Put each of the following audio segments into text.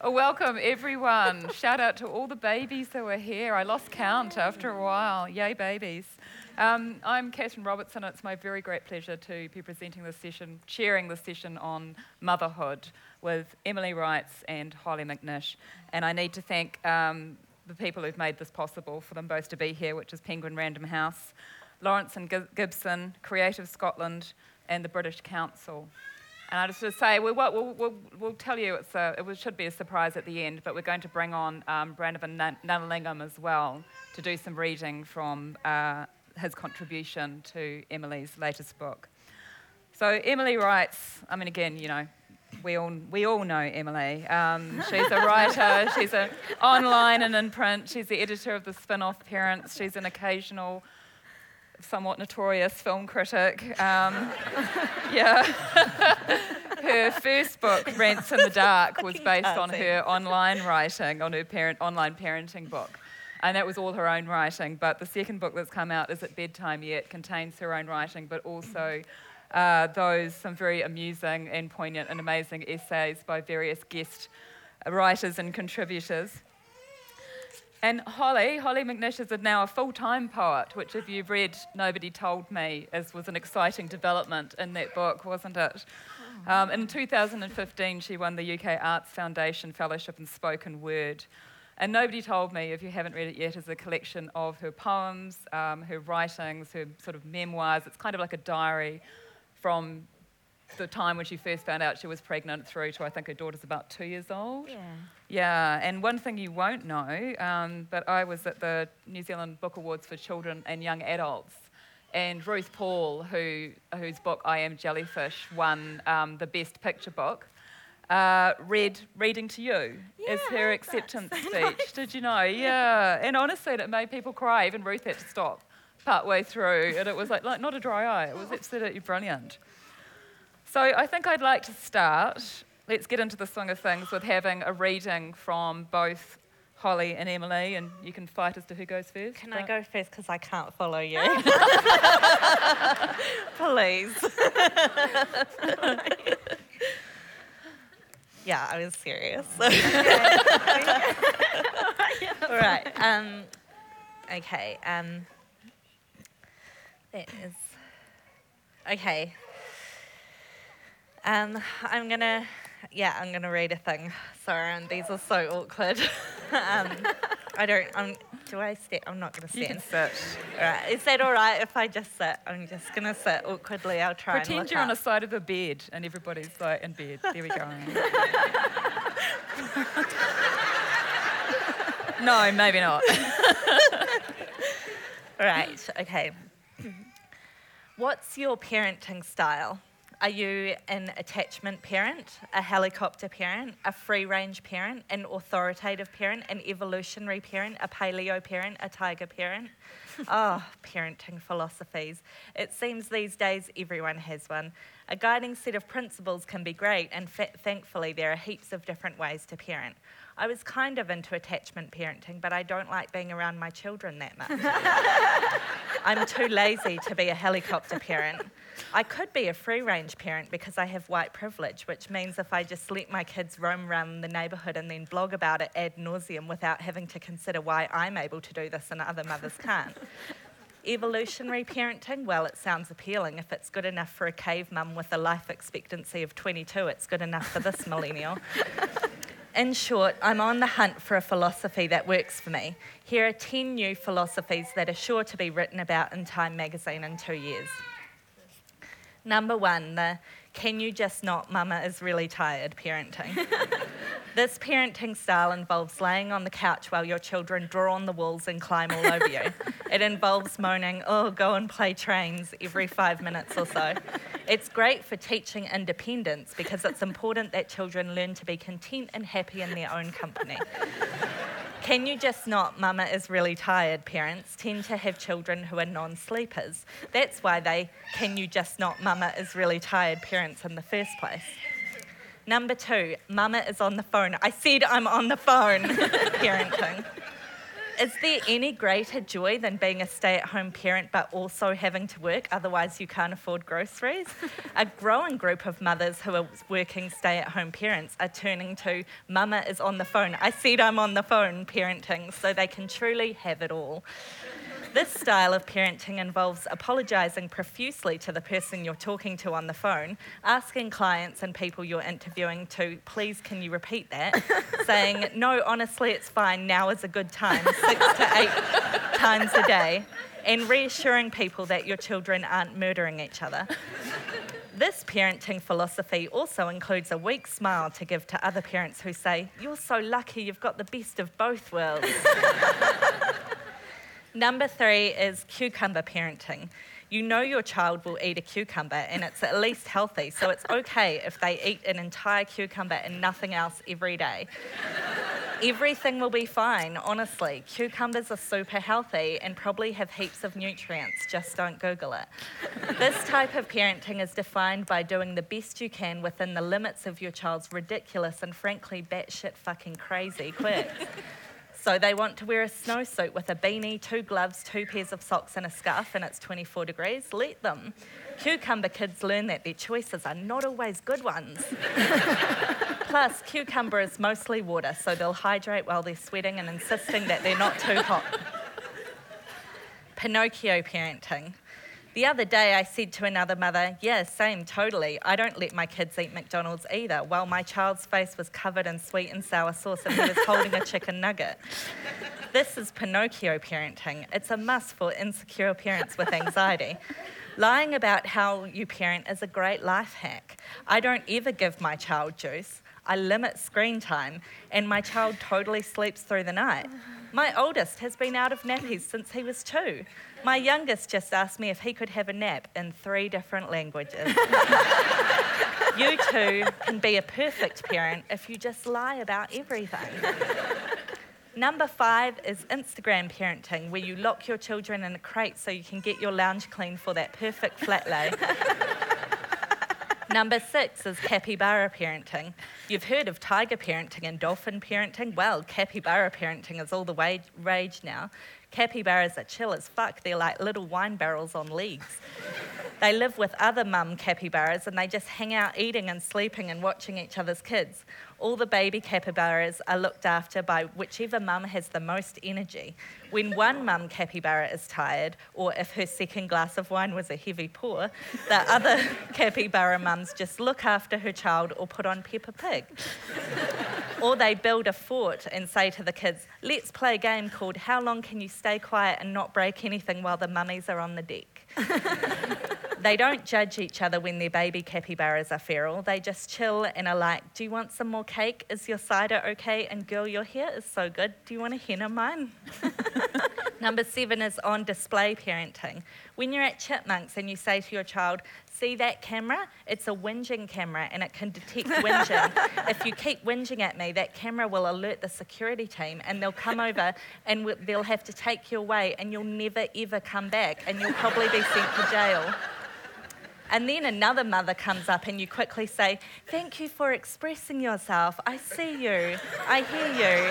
Oh, welcome, everyone. Shout out to all the babies that were here. I lost count after a while. Yay, babies. Um, I'm Catherine Robertson. It's my very great pleasure to be presenting this session, chairing this session on motherhood with Emily Writes and Hollie McNish. And I need to thank um, the people who've made this possible for them both to be here, which is Penguin Random House, Lawrence and Gibson, Creative Scotland, and the British Council. And I just want to say, we'll, we'll, we'll, we'll tell you a, it should be a surprise at the end, but we're going to bring on um, Brannavan Gnanalingam as well to do some reading from uh, his contribution to Emily's latest book. So Emily Writes, I mean, again, you know, we all, we all know Emily. Um, she's a writer, she's a online and in print, she's the editor of the Spinoff Parents, she's an occasional somewhat notorious film critic. Um, yeah. her first book, Rants in the Dark, was based on her online writing, on her parent, online parenting book. And that was all her own writing. But the second book that's come out Is It Bedtime Yet, contains her own writing, but also uh, those, some very amusing and poignant and amazing essays by various guest writers and contributors. And Hollie, Hollie McNish is now a full time poet, which, if you've read Nobody Told Me, as was an exciting development in that book, wasn't it? Um, in 2015, she won the UK Arts Foundation Fellowship in Spoken Word. And Nobody Told Me, if you haven't read it yet, is a collection of her poems, um, her writings, her sort of memoirs. It's kind of like a diary from the time when she first found out she was pregnant through to I think her daughter's about two years old. Yeah. Yeah, and one thing you won't know, um, but I was at the New Zealand Book Awards for Children and Young Adults, and Ruth Paul, who, whose book I Am Jellyfish won um, the Best Picture Book, uh, read Reading to You yeah, as her acceptance speech. Did you know? Yeah, and honestly, it made people cry. Even Ruth had to stop partway through, and it was like, like not a dry eye. It was absolutely brilliant. So I think I'd like to start. Let's get into the swing of things with having a reading from both Hollie and Emily, and you can fight as to who goes first. Can I go first because I can't follow you? Please. yeah, I was serious. All right. Um, okay. Um, that is okay. Um, I'm gonna, yeah, I'm gonna read a thing. Sorry, and these are so awkward. um, I don't. I'm. Do I sit? I'm not gonna sit. You can sit. All right. Is that all right if I just sit? I'm just gonna sit awkwardly. I'll try. Pretend you're up. on the side of a bed and everybody's like in bed. There we go. no, maybe not. all right. Okay. What's your parenting style? Are you an attachment parent, a helicopter parent, a free range parent, an authoritative parent, an evolutionary parent, a paleo parent, a tiger parent? oh, parenting philosophies. It seems these days everyone has one. A guiding set of principles can be great, and fa- thankfully, there are heaps of different ways to parent. I was kind of into attachment parenting, but I don't like being around my children that much. I'm too lazy to be a helicopter parent. I could be a free range parent because I have white privilege, which means if I just let my kids roam around the neighbourhood and then blog about it ad nauseum without having to consider why I'm able to do this and other mothers can't. Evolutionary parenting, well, it sounds appealing. If it's good enough for a cave mum with a life expectancy of 22, it's good enough for this millennial. In short, I'm on the hunt for a philosophy that works for me. Here are 10 new philosophies that are sure to be written about in Time magazine in two years. Number one, the can you just not, mama is really tired parenting. this parenting style involves laying on the couch while your children draw on the walls and climb all over you. It involves moaning, oh, go and play trains every five minutes or so. It's great for teaching independence because it's important that children learn to be content and happy in their own company. Can you just not? Mama is really tired. Parents tend to have children who are non sleepers. That's why they, can you just not? Mama is really tired parents in the first place. Number two, Mama is on the phone. I said I'm on the phone. Parenting. Is there any greater joy than being a stay at home parent but also having to work, otherwise, you can't afford groceries? a growing group of mothers who are working stay at home parents are turning to Mama is on the phone. I said I'm on the phone parenting so they can truly have it all. This style of parenting involves apologising profusely to the person you're talking to on the phone, asking clients and people you're interviewing to, please, can you repeat that? Saying, no, honestly, it's fine, now is a good time, six to eight times a day, and reassuring people that your children aren't murdering each other. This parenting philosophy also includes a weak smile to give to other parents who say, You're so lucky you've got the best of both worlds. Number three is cucumber parenting. You know your child will eat a cucumber and it's at least healthy, so it's okay if they eat an entire cucumber and nothing else every day. Everything will be fine, honestly. Cucumbers are super healthy and probably have heaps of nutrients, just don't Google it. This type of parenting is defined by doing the best you can within the limits of your child's ridiculous and frankly batshit fucking crazy quirks. So they want to wear a snowsuit with a beanie, two gloves, two pairs of socks, and a scarf, and it's 24 degrees. Let them. Cucumber kids learn that their choices are not always good ones. Plus, cucumber is mostly water, so they'll hydrate while they're sweating and insisting that they're not too hot. Pinocchio parenting. The other day, I said to another mother, Yeah, same, totally. I don't let my kids eat McDonald's either, while my child's face was covered in sweet and sour sauce and he was holding a chicken nugget. This is Pinocchio parenting. It's a must for insecure parents with anxiety. Lying about how you parent is a great life hack. I don't ever give my child juice. I limit screen time, and my child totally sleeps through the night. My oldest has been out of nappies since he was two. My youngest just asked me if he could have a nap in three different languages. you too can be a perfect parent if you just lie about everything. Number five is Instagram parenting, where you lock your children in a crate so you can get your lounge clean for that perfect flat lay. Number six is capybara parenting. You've heard of tiger parenting and dolphin parenting? Well, capybara parenting is all the rage now. Capybaras are chill as fuck. They're like little wine barrels on legs. They live with other mum capybaras and they just hang out eating and sleeping and watching each other's kids. All the baby capybaras are looked after by whichever mum has the most energy. When one mum capybara is tired, or if her second glass of wine was a heavy pour, the other capybara mums just look after her child or put on Peppa Pig. or they build a fort and say to the kids, let's play a game called How Long Can You Stay Quiet and Not Break Anything While the Mummies Are on the Deck? they don't judge each other when their baby capybaras are feral. They just chill and are like, Do you want some more cake? Is your cider okay? And girl, your hair is so good. Do you want a henna mine? Number seven is on display parenting. When you're at Chipmunks and you say to your child, See that camera? It's a whinging camera and it can detect whinging. if you keep whinging at me, that camera will alert the security team and they'll come over and they'll have to take you away and you'll never ever come back and you'll probably be sent to jail. And then another mother comes up and you quickly say, Thank you for expressing yourself. I see you. I hear you.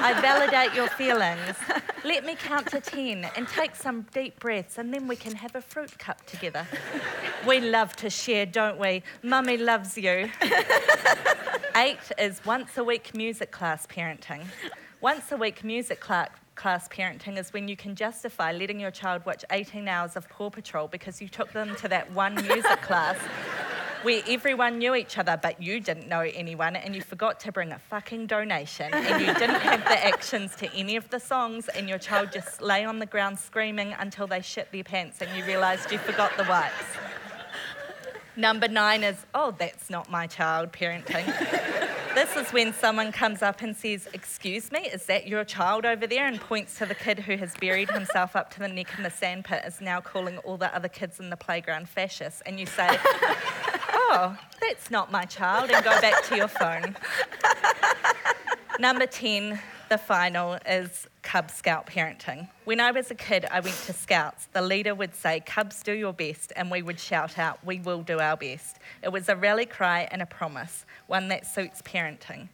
I validate your feelings. Let me count to 10 and take some deep breaths and then we can have a fruit cup together. We love to share, don't we? Mummy loves you. Eight is once a week music class parenting. Once a week music class class parenting is when you can justify letting your child watch 18 hours of Paw Patrol because you took them to that one music class where everyone knew each other but you didn't know anyone and you forgot to bring a fucking donation and you didn't have the actions to any of the songs and your child just lay on the ground screaming until they shit their pants and you realised you forgot the wipes. Number nine is, oh, that's not my child parenting. this is when someone comes up and says, Excuse me, is that your child over there? And points to the kid who has buried himself up to the neck in the sandpit, is now calling all the other kids in the playground fascists. And you say, Oh, that's not my child, and go back to your phone. Number 10, the final is Cub Scout parenting. When I was a kid, I went to Scouts. The leader would say, Cubs, do your best, and we would shout out, We will do our best. It was a rally cry and a promise, one that suits parenting.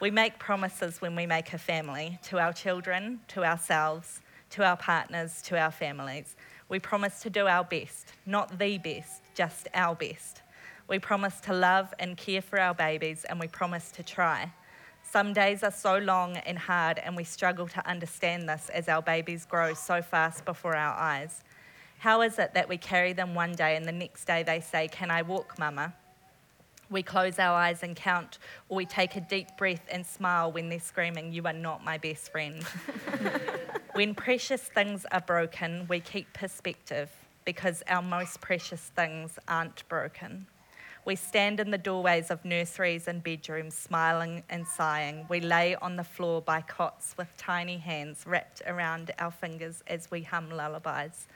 We make promises when we make a family to our children, to ourselves, to our partners, to our families. We promise to do our best, not the best, just our best. We promise to love and care for our babies, and we promise to try. Some days are so long and hard, and we struggle to understand this as our babies grow so fast before our eyes. How is it that we carry them one day and the next day they say, Can I walk, Mama? We close our eyes and count, or we take a deep breath and smile when they're screaming, You are not my best friend. when precious things are broken, we keep perspective because our most precious things aren't broken. We stand in the doorways of nurseries and bedrooms, smiling and sighing. We lay on the floor by cots with tiny hands wrapped around our fingers as we hum lullabies.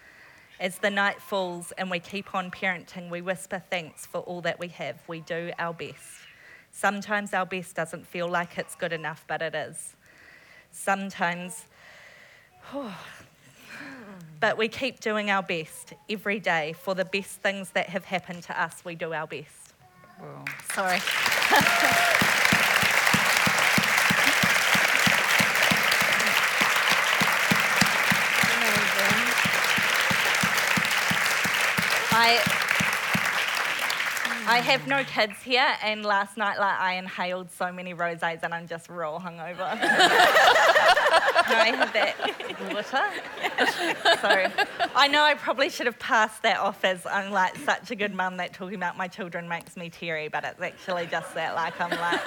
As the night falls and we keep on parenting, we whisper thanks for all that we have. We do our best. Sometimes our best doesn't feel like it's good enough, but it is. Sometimes, oh, but we keep doing our best every day. For the best things that have happened to us, we do our best. Sorry. I I have no kids here, and last night, like, I inhaled so many rosés, and I'm just raw hungover. I have that water. so I know I probably should have passed that off as I'm like such a good mum that talking about my children makes me teary, but it's actually just that, like, I'm like.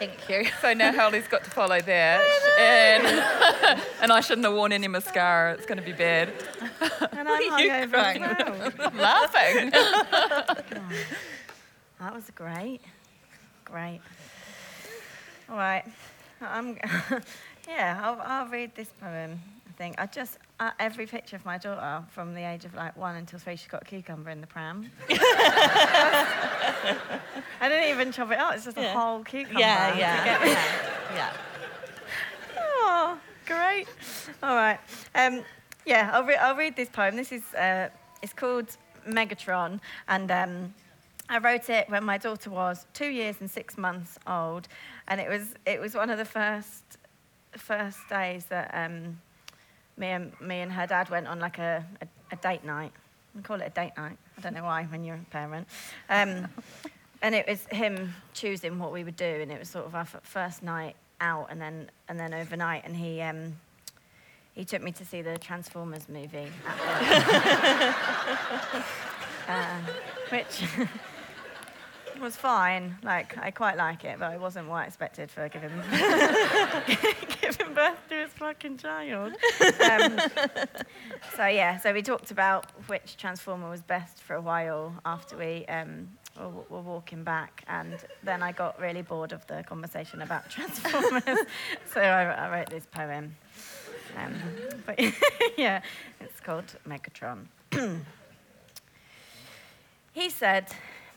Thank you. so now Hollie's got to follow that. And, and I shouldn't have worn any mascara. It's going to be bad. And I'm you hungover crying as well. I'm laughing. That was great. Great. All right. I'm, yeah, I'll, I'll read this poem. I think I just uh, every picture of my daughter from the age of like one until three, she's got a cucumber in the pram. I didn't even chop it up. It's just a whole cucumber. Yeah, yeah, yeah, yeah. Oh, great. All right. Um, yeah, I'll, re- I'll read this poem. This is uh, it's called Megatron, and um, I wrote it when my daughter was two years and six months old, and it was it was one of the first first days that um, me and me and her dad went on like a, a, a date night. We call it a date night. I don't know why when you're a parent. Um, and it was him choosing what we would do, and it was sort of our f- first night out, and then and then overnight, and he um, he took me to see the Transformers movie, uh, which was fine. Like I quite like it, but it wasn't what I expected for giving giving birth to his fucking child. Um, so yeah, so we talked about which Transformer was best for a while after we um, were, were walking back, and then I got really bored of the conversation about Transformers, so I, I wrote this poem. Um, but yeah, it's called Megatron. he said,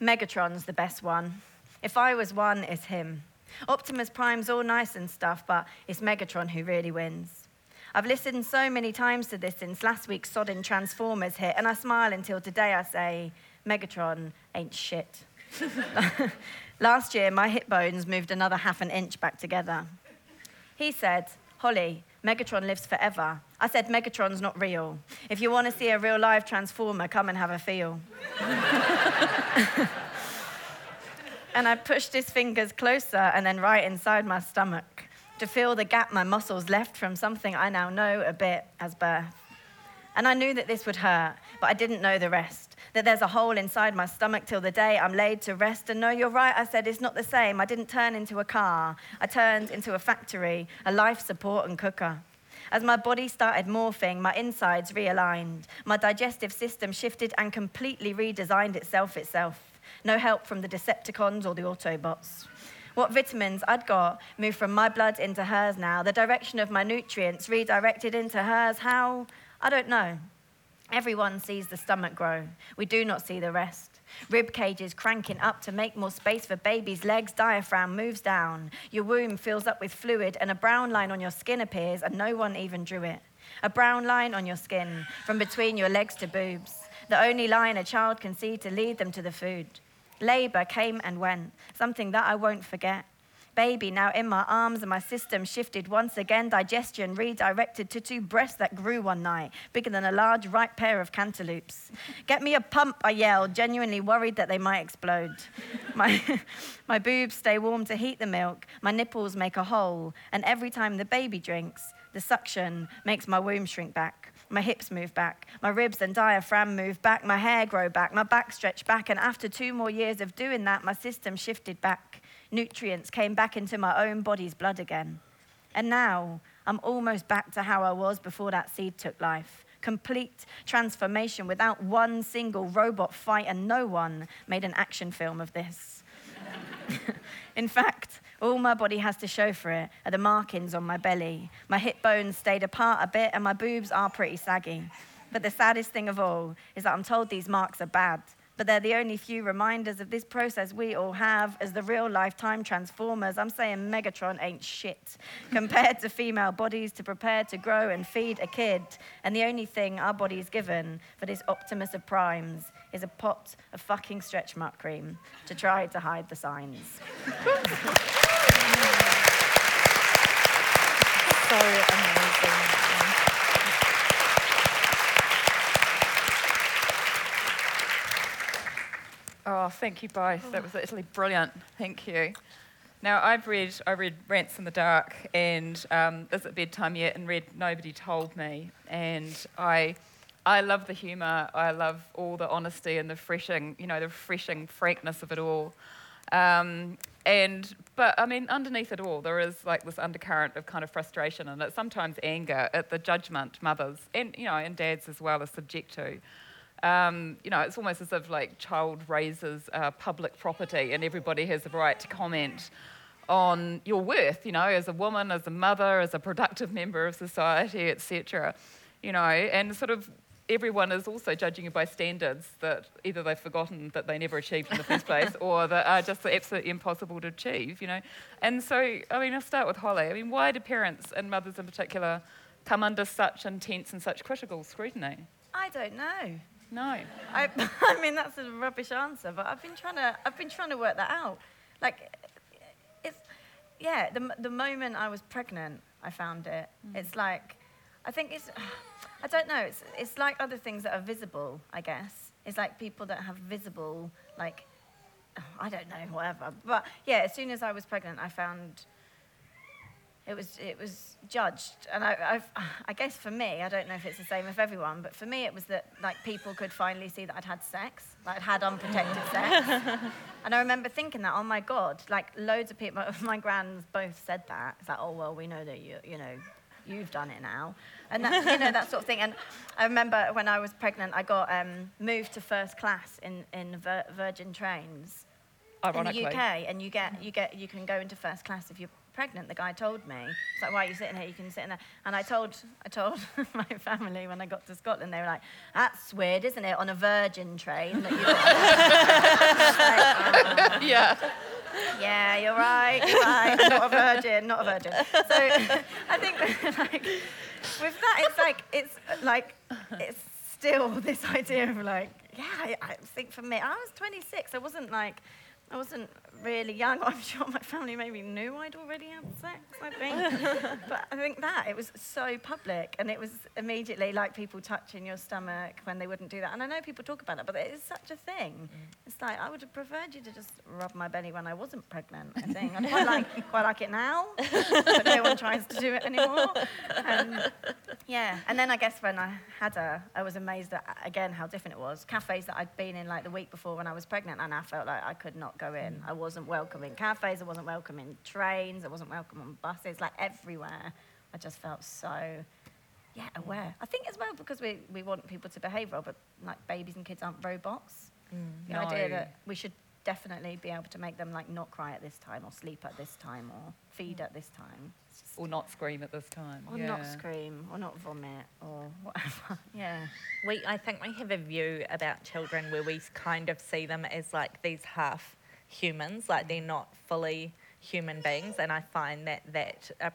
Megatron's the best one. If I was one, it's him. Optimus Prime's all nice and stuff, but it's Megatron who really wins. I've listened so many times to this since last week's sodden Transformers hit, and I smile until today I say, Megatron ain't shit. Last year, my hip bones moved another half an inch back together. He said, Hollie, Megatron lives forever. I said, Megatron's not real. If you want to see a real live Transformer, come and have a feel. and I pushed his fingers closer and then right inside my stomach to feel the gap my muscles left from something I now know a bit as birth. And I knew that this would hurt, but I didn't know the rest. That there's a hole inside my stomach till the day I'm laid to rest. And no, you're right, I said, it's not the same. I didn't turn into a car, I turned into a factory, a life support and cooker. As my body started morphing, my insides realigned. My digestive system shifted and completely redesigned itself itself. No help from the Decepticons or the Autobots. What vitamins I'd got moved from my blood into hers now. The direction of my nutrients redirected into hers. How? I don't know. Everyone sees the stomach grow. We do not see the rest. Rib cages cranking up to make more space for baby's legs. Diaphragm moves down. Your womb fills up with fluid, and a brown line on your skin appears, and no one even drew it. A brown line on your skin from between your legs to boobs. The only line a child can see to lead them to the food. Labour came and went, something that I won't forget. Baby now in my arms, and my system shifted once again. Digestion redirected to two breasts that grew one night, bigger than a large ripe pair of cantaloupes. Get me a pump, I yelled, genuinely worried that they might explode. My, my boobs stay warm to heat the milk, my nipples make a hole, and every time the baby drinks, the suction makes my womb shrink back. My hips move back, my ribs and diaphragm move back, my hair grow back, my back stretch back, and after two more years of doing that, my system shifted back nutrients came back into my own body's blood again. And now I'm almost back to how I was before that seed took life. Complete transformation without one single robot fight, and no one made an action film of this. In fact, all my body has to show for it are the markings on my belly. My hip bones stayed apart a bit, and my boobs are pretty saggy. But the saddest thing of all is that I'm told these marks are bad but they're the only few reminders of this process we all have as the real lifetime transformers. I'm saying Megatron ain't shit compared to female bodies to prepare to grow and feed a kid. And the only thing our body's given for this Optimus of primes is a pot of fucking stretch mark cream to try to hide the signs. so amazing. Oh, thank you both. That was literally brilliant. Thank you. Now, I've read, I read Rants in the Dark and um, Is It Bedtime Yet? and read Nobody Told Me. And I, I love the humour. I love all the honesty and the refreshing, you know, the refreshing frankness of it all. Um, and, but I mean, underneath it all, there is like this undercurrent of kind of frustration and sometimes anger at the judgment mothers and, you know, and dads as well are subject to. Um, you know, it's almost as if like child raises uh, public property and everybody has the right to comment on your worth, you know, as a woman, as a mother, as a productive member of society, etc. You know, and sort of everyone is also judging you by standards that either they've forgotten that they never achieved in the first place or that are just absolutely impossible to achieve, you know. And so, I mean, I'll start with Hollie. I mean, why do parents and mothers in particular come under such intense and such critical scrutiny? I don't know. No. I, I mean, that's a rubbish answer, but I've been trying to, I've been trying to work that out. Like, it's, yeah, the, the moment I was pregnant, I found it. Mm. It's like, I think it's, I don't know, it's, it's like other things that are visible, I guess. It's like people that have visible, like, I don't know, whatever. But yeah, as soon as I was pregnant, I found it was it was judged and I, I've, I guess for me I don't know if it's the same with everyone but for me it was that like people could finally see that I'd had sex like I'd had unprotected sex. And I remember thinking that oh my god like loads of people my grands both said that. It's like oh well we know that you you know you've done it now. And that, you know that sort of thing. And I remember when I was pregnant I got um, moved to first class in in Vir- Virgin trains in the UK and you get you get you can go into first class if you're pregnant, the guy told me. It's like, why are you sitting here? You can sit in there. And I told, I told my family when I got to Scotland, they were like, that's weird, isn't it, on a Virgin train that like, oh. Yeah. Yeah, you're right, you're right. Not a virgin, not a virgin. So I think like with that, it's like it's like it's still this idea of like, yeah, I, I think for me, I was 26. I wasn't like I wasn't really young. I'm sure my family maybe knew I'd already had sex, I think. but I think that, it was so public and it was immediately like people touching your stomach when they wouldn't do that. And I know people talk about that, but it is such a thing. Mm. It's like, I would have preferred you to just rub my belly when I wasn't pregnant, I think. I quite like, quite like it now, but no one tries to do it anymore. And yeah, and then I guess when I had her, I was amazed at, again, how different it was. Cafes that I'd been in like the week before when I was pregnant, and I felt like I could not go in. I wasn't welcome in cafes, I wasn't welcome in trains, I wasn't welcome on buses, like everywhere. I just felt so, yeah, aware. I think as well because we, we want people to behave well, but like babies and kids aren't robots. Mm, the no. idea that we should definitely be able to make them like not cry at this time or sleep at this time or feed at this time. Or not scream at this time. Or yeah. not scream or not vomit or whatever. yeah. We I think we have a view about children where we kind of see them as like these half humans, like they're not fully human beings. And I find that that uh,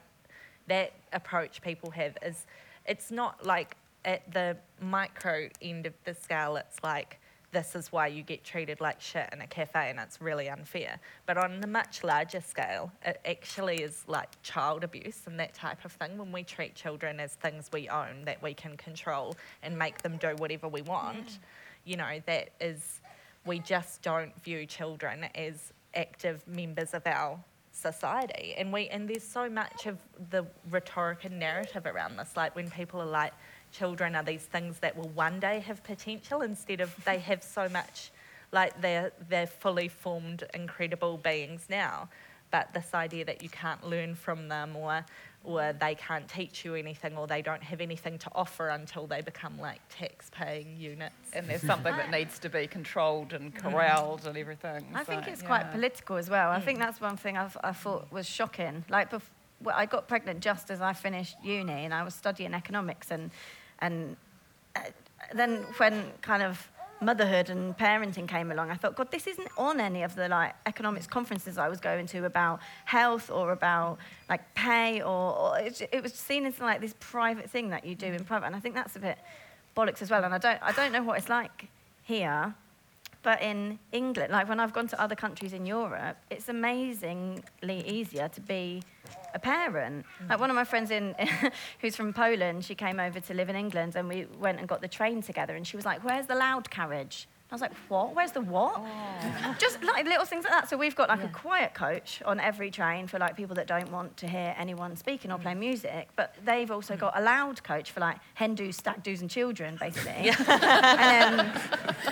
that approach people have is it's not like at the micro end of the scale. It's like this is why you get treated like shit in a cafe and it's really unfair. But on the much larger scale, it actually is like child abuse and that type of thing when we treat children as things we own that we can control and make them do whatever we want. Mm. You know, that is, we just don't view children as active members of our society. And we and there's so much of the rhetoric and narrative around this like when people are like children are these things that will one day have potential instead of they have so much like they're they're fully formed incredible beings now. But this idea that you can't learn from them or or they can't teach you anything or they don't have anything to offer until they become like tax paying units and there's something that needs to be controlled and mm. corralled and everything i so, think it's yeah. quite political as well i think mm. that's one thing I've, i thought was shocking like bef- well, i got pregnant just as i finished uni and i was studying economics and and uh, then when kind of motherhood and parenting came along, I thought, God, this isn't on any of the like economics conferences I was going to about health or about like pay or, or it, it, was seen as like this private thing that you do in private, and I think that's a bit bollocks as well. And I don't, I don't know what it's like here, but in England, like when I've gone to other countries in Europe, it's amazingly easier to be a parent. Like one of my friends in, who's from Poland, she came over to live in England and we went and got the train together and she was like, where's the loud carriage? I was like, what? Where's the what? Oh. Just like little things like that. So we've got like yeah. a quiet coach on every train for like people that don't want to hear anyone speaking or mm. play music. But they've also mm. got a loud coach for like hen do's, stag do's, and children, basically. And, um,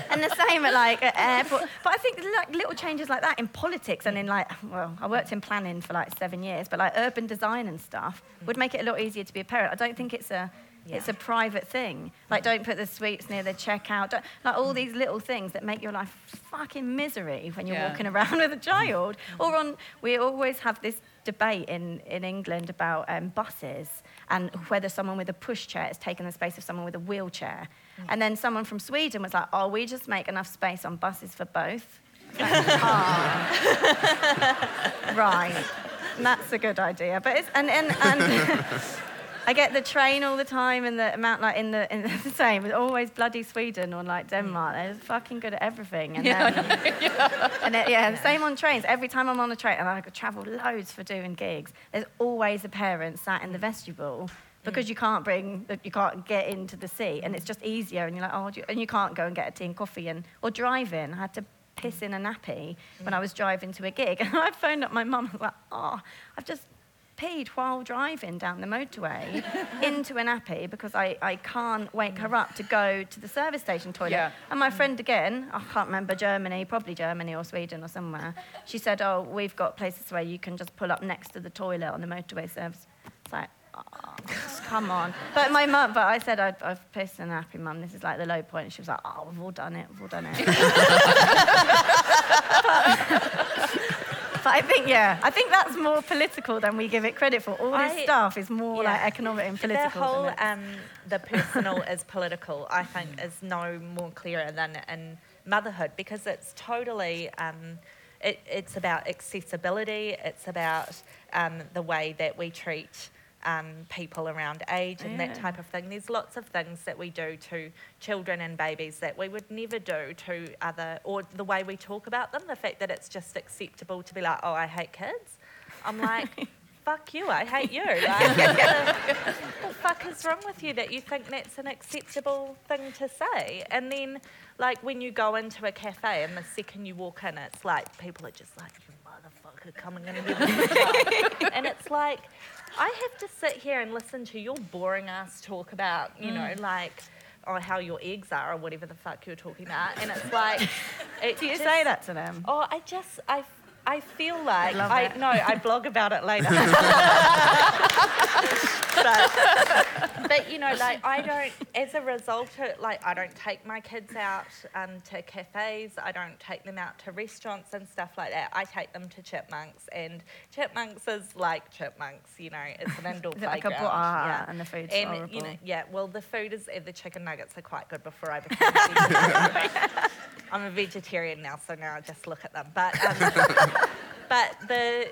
and the same at like at airport. But I think like little changes like that in politics and in like, well, I worked in planning for like seven years, but like urban design and stuff mm. would make it a lot easier to be a parent. I don't think it's a yeah. It's a private thing. Like, don't put the sweets near the checkout. Don't, like, all these little things that make your life fucking misery when you're yeah. walking around with a child. or on, we always have this debate in, in England about um, buses and whether someone with a pushchair is taking the space of someone with a wheelchair. Mm. And then someone from Sweden was like, oh, we just make enough space on buses for both. Like, oh. right. And that's a good idea. But it's, and, and, and I get the train all the time, and the amount like in the in the same. It's always bloody Sweden or like Denmark. They're fucking good at everything. And yeah, then, yeah. and yeah, the same on trains. Every time I'm on a train, and I could travel loads for doing gigs. There's always a parent sat in the vestibule because you can't bring, you can't get into the seat, and it's just easier. And you're like, oh, and you can't go and get a tea and coffee, and or driving. I had to piss in a nappy when I was driving to a gig, and I phoned up my mum. I was like, oh, I've just peed while driving down the motorway into an appy because I, I can't wake her up to go to the service station toilet. Yeah. And my friend again, I can't remember Germany, probably Germany or Sweden or somewhere, she said, Oh, we've got places where you can just pull up next to the toilet on the motorway service. It's like, oh, come on. But my mum, but I said, I've, I've pissed in an appy, mum. This is like the low point. And she was like, Oh, we've all done it, we've all done it. but I think, yeah, I think that's more political than we give it credit for. All this I, stuff is more yeah, like economic and political. The whole, um, the personal is political, I think, is no more clearer than in motherhood because it's totally. Um, it, it's about accessibility. It's about um, the way that we treat um, people around age and yeah. that type of thing. There's lots of things that we do to children and babies that we would never do to other, or the way we talk about them, the fact that it's just acceptable to be like, oh, I hate kids. I'm like, fuck you, I hate you. Like, what the fuck is wrong with you that you think that's an acceptable thing to say? And then, like, when you go into a cafe and the second you walk in, it's like people are just like, motherfucker coming in and it's like, I have to sit here and listen to your boring ass talk about, you mm. know, like, or how your eggs are or whatever the fuck you're talking about. And it's like, it Do you just, say that to them? Oh, I just, I I feel like I, I no, I blog about it later. but, but you know, like I don't. As a result, of, like I don't take my kids out um, to cafes. I don't take them out to restaurants and stuff like that. I take them to Chipmunks, and Chipmunks is like Chipmunks. You know, it's an indoor playground. Like a, yeah, and the food's and, horrible. You know, yeah. Well, the food is the chicken nuggets are quite good before I became. Vegetarian. I'm a vegetarian now, so now I just look at them. But um, but the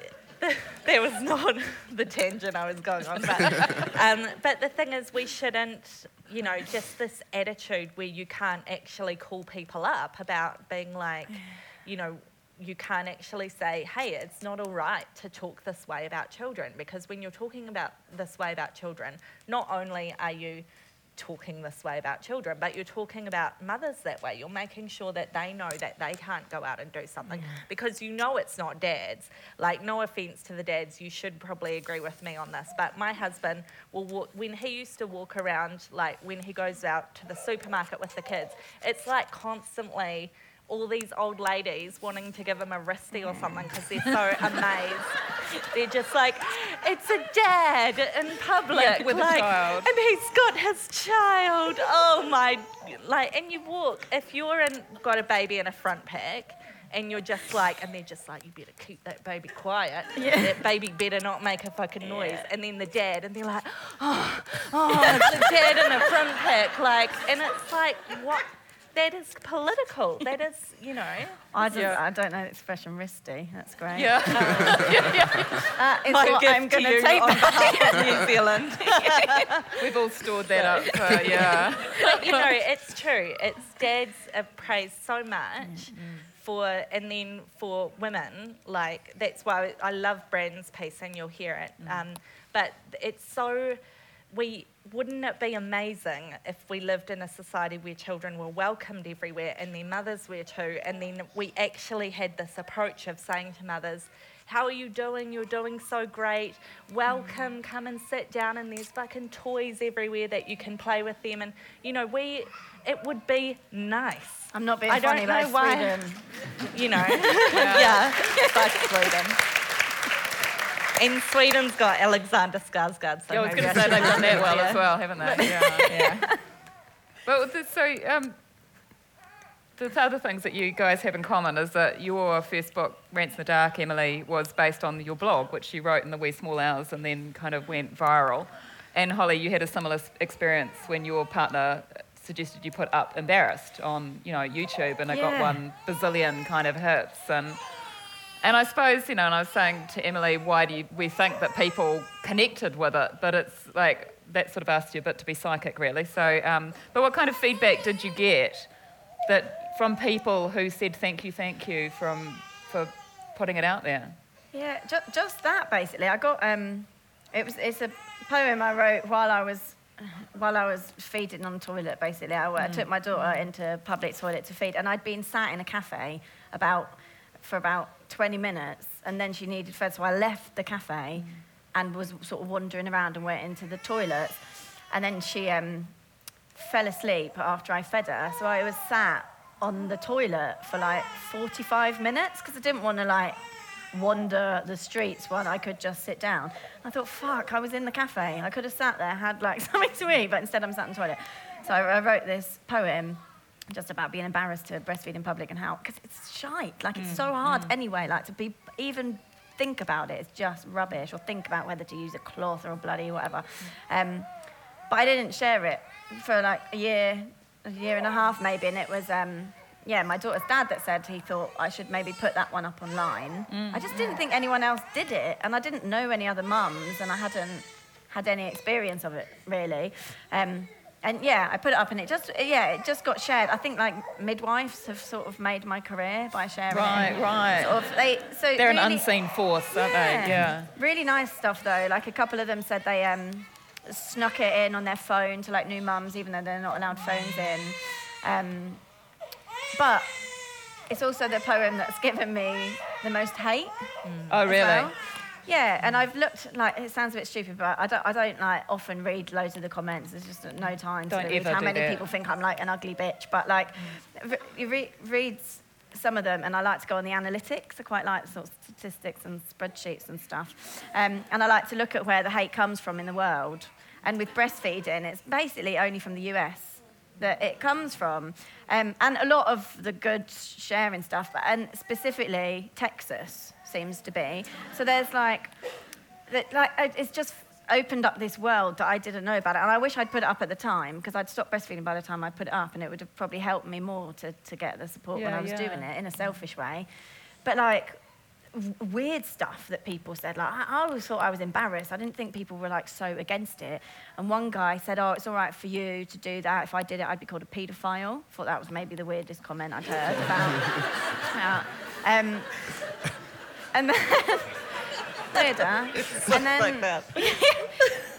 there was not the tangent I was going on. But um, but the thing is, we shouldn't you know, just this attitude where you can't actually call people up about being like, you know, you can't actually say, hey, it's not all right to talk this way about children. Because when you're talking about this way about children, not only are you talking this way about children, but you're talking about mothers that way. You're making sure that they know that they can't go out and do something mm. because you know it's not dads. Like, no offense to the dads, you should probably agree with me on this, but my husband will walk, when he used to walk around, like when he goes out to the supermarket with the kids, it's like constantly all these old ladies wanting to give him a wristy or something because they're so amazed. They're just like, it's a dad in public. Yeah, with a like, child. And he's got his child. Oh my, like, and you walk, if you're in, got a baby in a front pack, and you're just like, and they're just like, you better keep that baby quiet. Yeah. That baby better not make a fucking noise. And then the dad, and they're like, oh, oh, it's a dad in a front pack. Like, and it's like, what? That is political. That is, you know. I, just, Yeah. I don't know the expression wristy. That's great. Yeah. That is My what gift I'm going to you take on back. behalf of New Zealand. We've all stored that up. Uh, yeah. but you know, it's true. It's dads are praised so much for, and then for women, like that's why I love Brannavan's piece, and you'll hear it. Um, but it's so. We wouldn't it be amazing if we lived in a society where children were welcomed everywhere and their mothers were too, and then we actually had this approach of saying to mothers. How are you doing? You're doing so great. Welcome, mm. come and sit down, and there's fucking toys everywhere that you can play with them. And you know, we, it would be nice. I'm not being I don't funny, know but why. Sweden. You know, yeah, fuck Sweden. And Sweden's got Alexander Skarsgård. So Yeah, I was going to say they've done that well yeah. as well, haven't they? Yeah. Yeah. But the, so um, the other things that you guys have in common is that your first book, Rants in the Dark, Emily, was based on your blog, which you wrote in the wee small hours and then kind of went viral. And Hollie, you had a similar experience when your partner suggested you put up "Embarrassed" on, you know, YouTube, and it got Yeah. one bazillion kind of hits. And and I suppose, you know, and I was saying to Emily, why do you, we think that people connected with it? But it's like, that sort of asked you a bit to be psychic, really. So, um, but what kind of feedback did you get that from people who said thank you, thank you from, for putting it out there? Yeah, ju- just that basically. I got um, it was it's a poem I wrote while I was while I was feeding on the toilet. Basically, I, I took my daughter into public toilet to feed, and I'd been sat in a cafe about for about 20 minutes, and then she needed fed, so I left the cafe and was sort of wandering around and went into the toilet, and then she um, fell asleep after I fed her. So I was sat on the toilet for like 45 minutes because I didn't want to like wander the streets while I could just sit down. I thought, fuck, I was in the cafe. I could have sat there, had like something to eat, but instead I'm sat in the toilet. So I, I wrote this poem just about being embarrassed to breastfeed in public and how, because it's shite. Like it's so hard anyway. Like to be even think about it is just rubbish, or think about whether to use a cloth or a bloody whatever. Um, but I didn't share it for like a year, a year and a half maybe, and it was um, yeah, my daughter's dad that said he thought I should maybe put that one up online. I just didn't think anyone else did it, and I didn't know any other mums, and I hadn't had any experience of it really. Um, and yeah, I put it up, and it just yeah, it just got shared. I think like midwives have sort of made my career by sharing Right, it. right. Sort of, they, so They're an unseen force, aren't they? Yeah. Really nice stuff though. Like a couple of them said they um, snuck it in on their phone to like new mums, even though they're not allowed phones in. Um, but it's also the poem that's given me the most hate. Oh, really? well. Yeah, and I've looked like it sounds a bit stupid, but I don't, I don't like often read loads of the comments. There's just no time Don't to read ever how do many that. people think I'm like an ugly bitch. But like, re- you re- read s- some of them, and I like to go on the analytics. I quite like sort of statistics and spreadsheets and stuff. Um, and I like to look at where the hate comes from in the world. And with breastfeeding, it's basically only from the US that it comes from. Um, and a lot of the good sharing stuff, but- and specifically Texas seems to be. So there's like, that, like it's just opened up this world that I didn't know about it. And I wish I'd put it up at the time because I'd stopped breastfeeding by the time I put it up and it would have probably helped me more to, to get the support when I was yeah. doing it in a selfish way. But like, weird stuff that people said. Like, I, I always thought I was embarrassed. I didn't think people were like so against it. And one guy said, "Oh, it's all right for you to do that. If I did it, I'd be called a paedophile." Thought that was maybe the weirdest comment I'd heard about. about um, and then weirder. and then like that.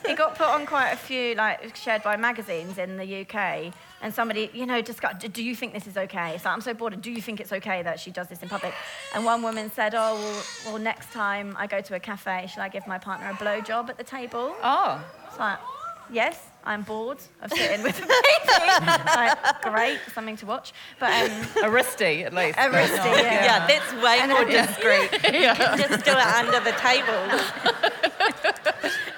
it got put on quite a few, like shared by magazines in the UK. And somebody, you know, just got, do you think this is okay? So I'm so bored. Do you think it's okay that she does this in public? And one woman said, oh, well, well next time I go to a cafe, should I give my partner a blowjob at the table? Oh, It's like, yes, I'm bored of sitting with a lady. like, great, something to watch. But um, a wristy at least. a but wristy, yeah. Yeah, that's way And more then- discreet. You can just do it under the table.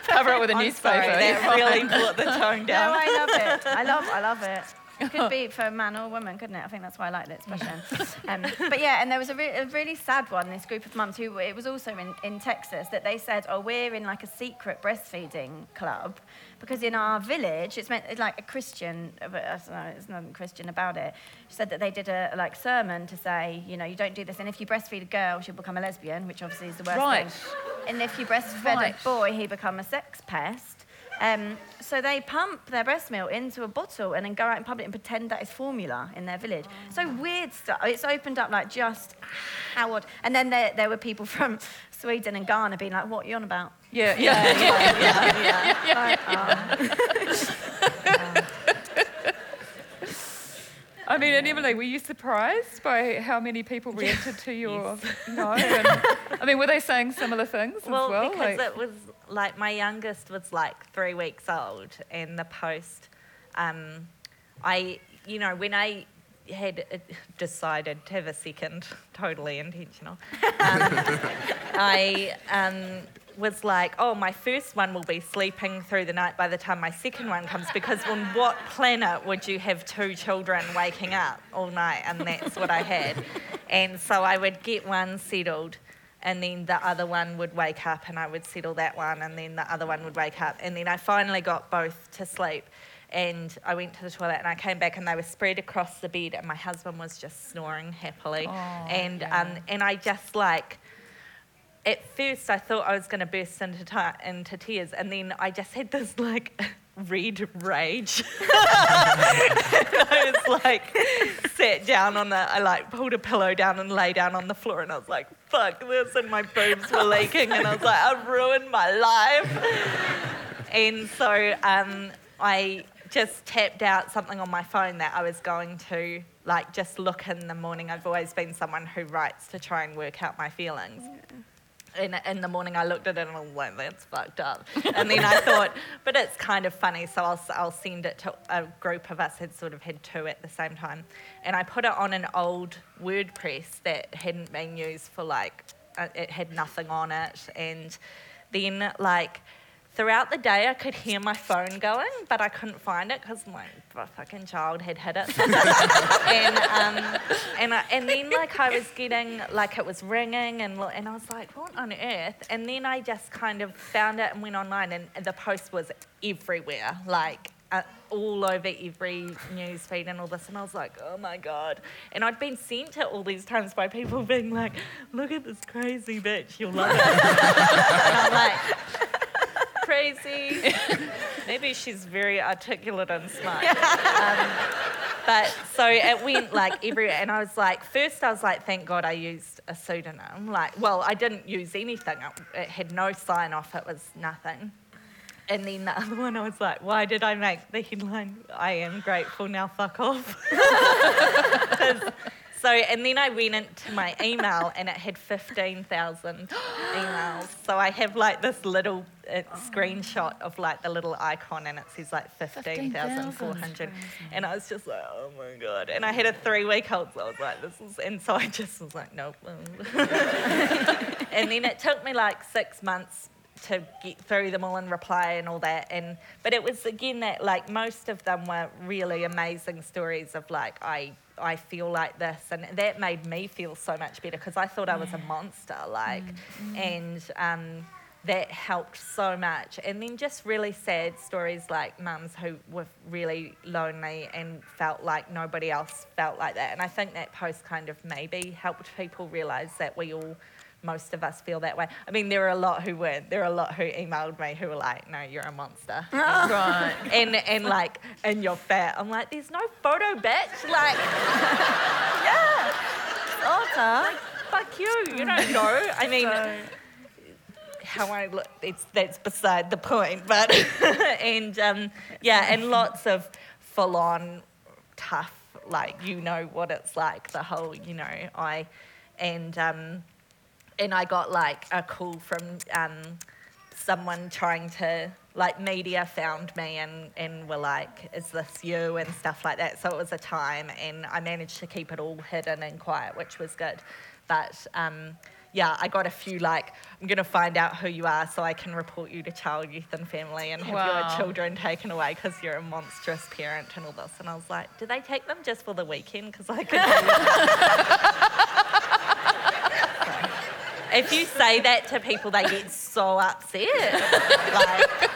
Cover it with a I'm newspaper. sorry, that really brought the tone No, down. I love it. I love, I love it. Could be for a man or a woman, couldn't it? I think that's why I like the expression. Um, but yeah, and there was a, re- a really sad one. This group of mums who it was also in, in Texas that they said, "Oh, we're in like a secret breastfeeding club because in our village, it's meant it's like a Christian, uh, but uh, I don't know, there's nothing Christian about it. She said that they did a like sermon to say, you know, you don't do this, and if you breastfeed a girl, she'll become a lesbian, which obviously is the worst Right. thing. And if you breastfed Right. a boy, he become a sex pest. Um, so they pump their breast milk into a bottle and then go out in public and pretend that is formula in their village. So weird stuff. It's opened up like just how odd. And then there, there were people from Sweden and Ghana being like, "What are you on about?" Yeah, yeah. yeah, yeah. Like, oh. I mean, and Emily, were you surprised by how many people reacted to your no? And, I mean, were they saying similar things Well, as well? because Like- it was like my youngest was like three weeks old, and the post, um, I, you know, when I had uh, decided to have a second, totally intentional, um, I um, was like, oh, my first one will be sleeping through the night by the time my second one comes, because on what planet would you have two children waking up all night? And that's what I had. And so I would get one settled and then the other one would wake up and I would settle that one and then the other one would wake up and then I finally got both to sleep and I went to the toilet and I came back and they were spread across the bed and my husband was just snoring happily Oh, and yeah. um, and I just like at first I thought I was going to burst into, ti into tears and then I just had this like red rage. I was like sat down on the I like pulled a pillow down and lay down on the floor and I was like fuck this and my boobs were leaking and I was like I've ruined my life. And so um, I just tapped out something on my phone that I was going to like just look in the morning. I've always been someone who writes to try and work out my feelings in, in the morning I looked at it and I was like, that's fucked up. And then I thought, but it's kind of funny, so I'll, I'll send it to a group of us had sort of had two at the same time. And I put it on an old WordPress that hadn't been used for like, uh, it had nothing on it. And then like, Throughout the day, I could hear my phone going, but I couldn't find it because my fucking child had hit it. and um, and I, and then like I was getting like it was ringing and and I was like, what on earth? And then I just kind of found it and went online, and the post was everywhere, like. Uh, all over every news feed and all this, and I was like, oh my god! And I'd been sent it all these times by people being like, look at this crazy bitch, you'll love it. and I'm like, crazy. Maybe she's very articulate and smart. Um, but so it went like everywhere, and I was like, first I was like, thank God I used a pseudonym. Like, well, I didn't use anything. It, it had no sign off. It was nothing. And then the other one, I was like, why did I make the headline? I am grateful now. Fuck off. so, and then I went into my email and it had 15,000 emails. So I have like this little uh, screenshot of like the little icon and it says like 15,400. And I was just like, oh my God. And I had a three week old, so I was like, this is, and so I just was like, nope. and then it took me like six months to get through them all and reply and all that and but it was again that like most of them were really amazing stories of like I I feel like this and that made me feel so much better because I thought I was a monster like and um that helped so much. And then just really sad stories like mums who were really lonely and felt like nobody else felt like that. And I think that post kind of maybe helped people realize that we all most of us feel that way. I mean, there are a lot who weren't. There are a lot who emailed me who were like, "No, you're a monster," right. and and like, and you're fat. I'm like, "There's no photo, bitch." Like, yeah. Otter. fuck you. You don't know. I mean. how I look, it's, that's beside the point. But and um, yeah, and lots of full on tough, like you know what it's like. The whole, you know, I and um, and I got like a call from um, someone trying to like media found me and, and were like, is this you and stuff like that. So it was a time and I managed to keep it all hidden and quiet, which was good. But um, yeah, I got a few like, I'm going to find out who you are so I can report you to child, youth and family and have Wow. your children taken away because you're a monstrous parent and all this. And I was like, do they take them just for the weekend? Because I could if you say that to people, they get so upset. like,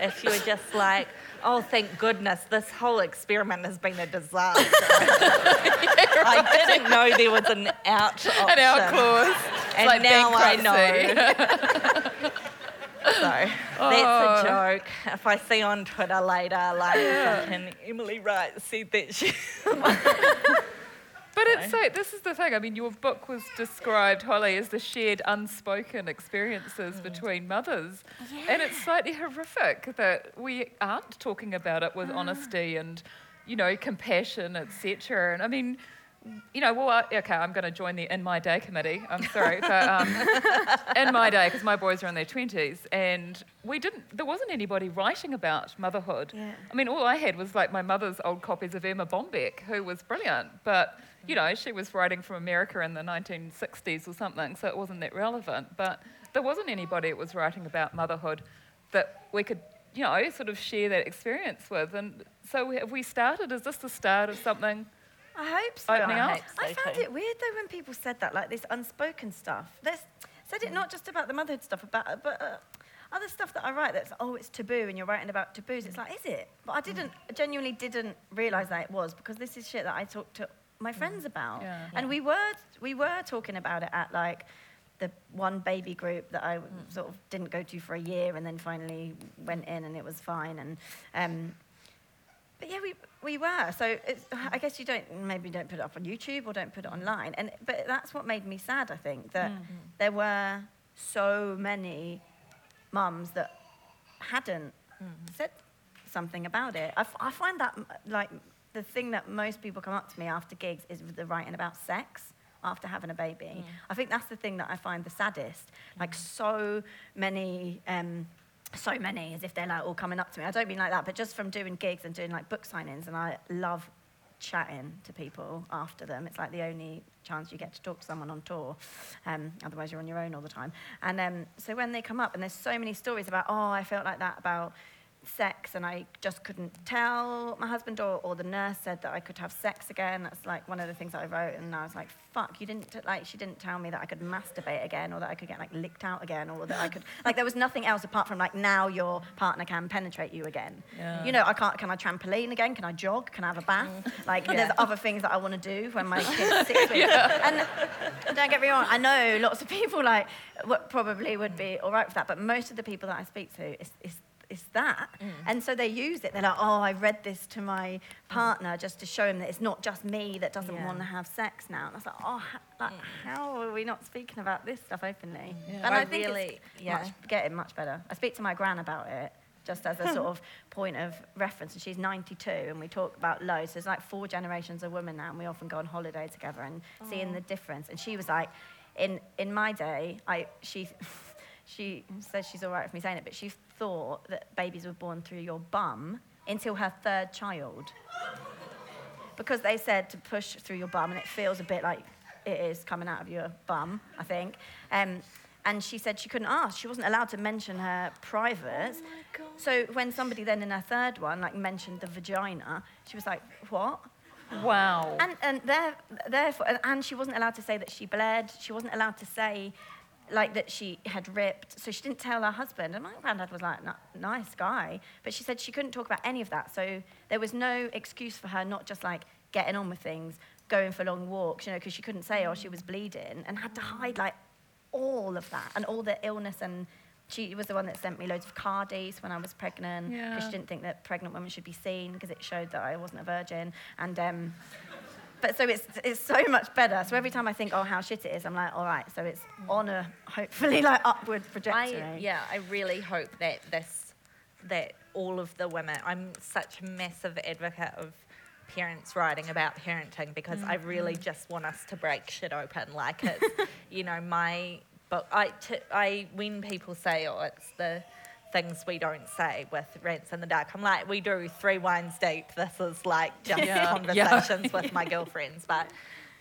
if you were just like, oh, thank goodness, this whole experiment has been a disaster. I didn't know there was an out option. An out clause. And like now I know. So that's Oh. a joke. If I see on Twitter later, like, fucking Emily Writes said that she. But it's so, this is the thing. I mean, your book was described, Hollie, as the shared unspoken experiences mm. between mothers. And it's slightly horrific that we aren't talking about it with ah. honesty and, you know, compassion, etc. And I mean, you know, well, I, okay, I'm going to join the In My Day committee. I'm sorry, but um, in my day, because my boys are in their 20s, and we didn't, there wasn't anybody writing about motherhood. Yeah. I mean, all I had was like my mother's old copies of Erma Bombeck, who was brilliant, but you know, she was writing from America in the 1960s or something, so it wasn't that relevant. But there wasn't anybody that was writing about motherhood that we could, you know, sort of share that experience with. And so have we started? Is this the start of something? I hope so. Opening I up? so I found too. it weird though when people said that, like this unspoken stuff. There's said it hmm. not just about the motherhood stuff, about uh, but uh, other stuff that I write. That's oh, it's taboo, and you're writing about taboos. It's like, is it? But I hmm. didn't I genuinely didn't realize that it was because this is shit that I talked to my hmm. friends about, Yeah. and we were we were talking about it at like. The one baby group that I sort of didn't go to for a year, and then finally went in, and it was fine. And um, but yeah, we we were. So it's, I guess you don't maybe don't put it up on YouTube or don't put it online. And but that's what made me sad. I think that mm-hmm. there were so many mums that hadn't mm-hmm. said something about it. I, f- I find that like the thing that most people come up to me after gigs is the writing about sex after having a baby. Mm. I think that's the thing that I find the saddest. Like mm. so many. Um, so many as if they're like all coming up to me. I don't mean like that, but just from doing gigs and doing like book signings, and I love chatting to people after them. It's like the only chance you get to talk to someone on tour. Um, otherwise, you're on your own all the time. And um, so when they come up, and there's so many stories about, oh, I felt like that about sex and I just couldn't tell my husband or, or the nurse said that I could have sex again. That's like one of the things that I wrote and I was like, fuck, you didn't, t- like, she didn't tell me that I could masturbate again or that I could get like licked out again or that I could, like there was nothing else apart from like now your partner can penetrate you again. Yeah. You know, I can't, can I trampoline again? Can I jog? Can I have a bath? Mm. Like there's other things that I want to do when my kid's are six weeks. Yeah. And don't get me wrong, I know lots of people like what probably would be all right with that, but most of the people that I speak to is, is is that. Mm. And so they use it. They're like, oh, I read this to my partner just to show him that it's not just me that doesn't Yeah. want to have sex now. And I was like, oh, ha- like, mm. how are we not speaking about this stuff openly? Yeah. And I, I think really- it's yeah. much, getting much better. I speak to my gran about it just as a sort of point of reference. And she's 92, and we talk about loads. There's like four generations of women now, and we often go on holiday together and seeing the difference. And she was like, in, in my day, I, she, she says she's all right with me saying it, but she thought that babies were born through your bum until her third child. Because they said to push through your bum, and it feels a bit like it is coming out of your bum, I think. Um, and she said she couldn't ask. She wasn't allowed to mention her privates. So when somebody then in her third one, like, mentioned the vagina, she was like, what? Wow. And, and there, therefore, and she wasn't allowed to say that she bled. She wasn't allowed to say, like, that she had ripped. So she didn't tell her husband. And my granddad was like, nice guy. But she said she couldn't talk about any of that. So there was no excuse for her not just, like, getting on with things, going for long walks, you know, because she couldn't say, oh, she was bleeding, and had to hide, like, all of that and all the illness and she was the one that sent me loads of cardies when I was pregnant because Yeah. she didn't think that pregnant women should be seen because it showed that I wasn't a virgin. And um, but so it's it's so much better. So every time I think, oh, how shit it is, I'm like, all right. So it's on a hopefully like upward trajectory. I, yeah, I really hope that this, that all of the women, I'm such a massive advocate of parents writing about parenting because I really mm-hmm. just want us to break shit open. Like it's, you know, my book, I, t- I, when people say, oh, it's the things we don't say with Rants in the Dark, I'm like, we do three wines deep. This is like just Yeah. conversations with my girlfriends. But,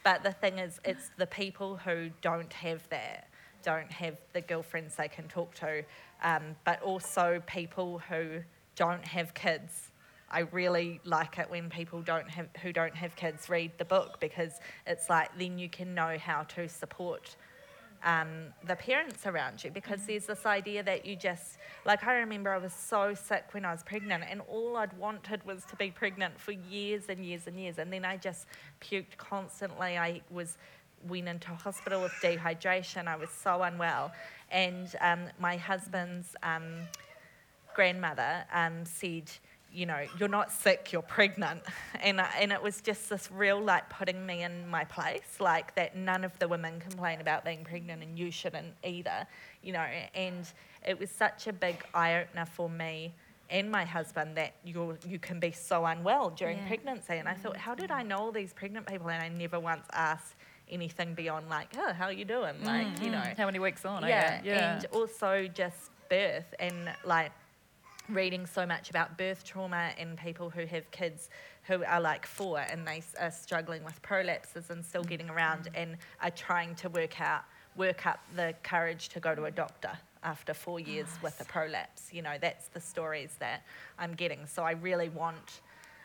but the thing is, it's the people who don't have that don't have the girlfriends they can talk to, um, but also people who don't have kids. I really like it when people don't have who don't have kids read the book because it's like then you can know how to support um, the parents around you because there's this idea that you just like I remember I was so sick when I was pregnant and all I'd wanted was to be pregnant for years and years and years. And then I just puked constantly. I was went into hospital with dehydration. I was so unwell. And um, my husband's um, grandmother um, said, you know, you're not sick, you're pregnant. And, I- and it was just this real, like, putting me in my place, like, that none of the women complain about being pregnant and you shouldn't either, you know. And it was such a big eye opener for me and my husband that you're, you can be so unwell during Yeah. pregnancy. And I thought, mm. how did I know all these pregnant people? And I never once asked anything beyond, like, oh, how are you doing? Like, mm, you mm. know How many weeks on? yeah, yeah. and also just birth and like reading so much about birth trauma and people who have kids who are like four and they are struggling with prolapses and still getting mm. around and are trying to work out work up the courage to go to a doctor after four years with a prolapse. You know that's the stories that i'm getting. So i really want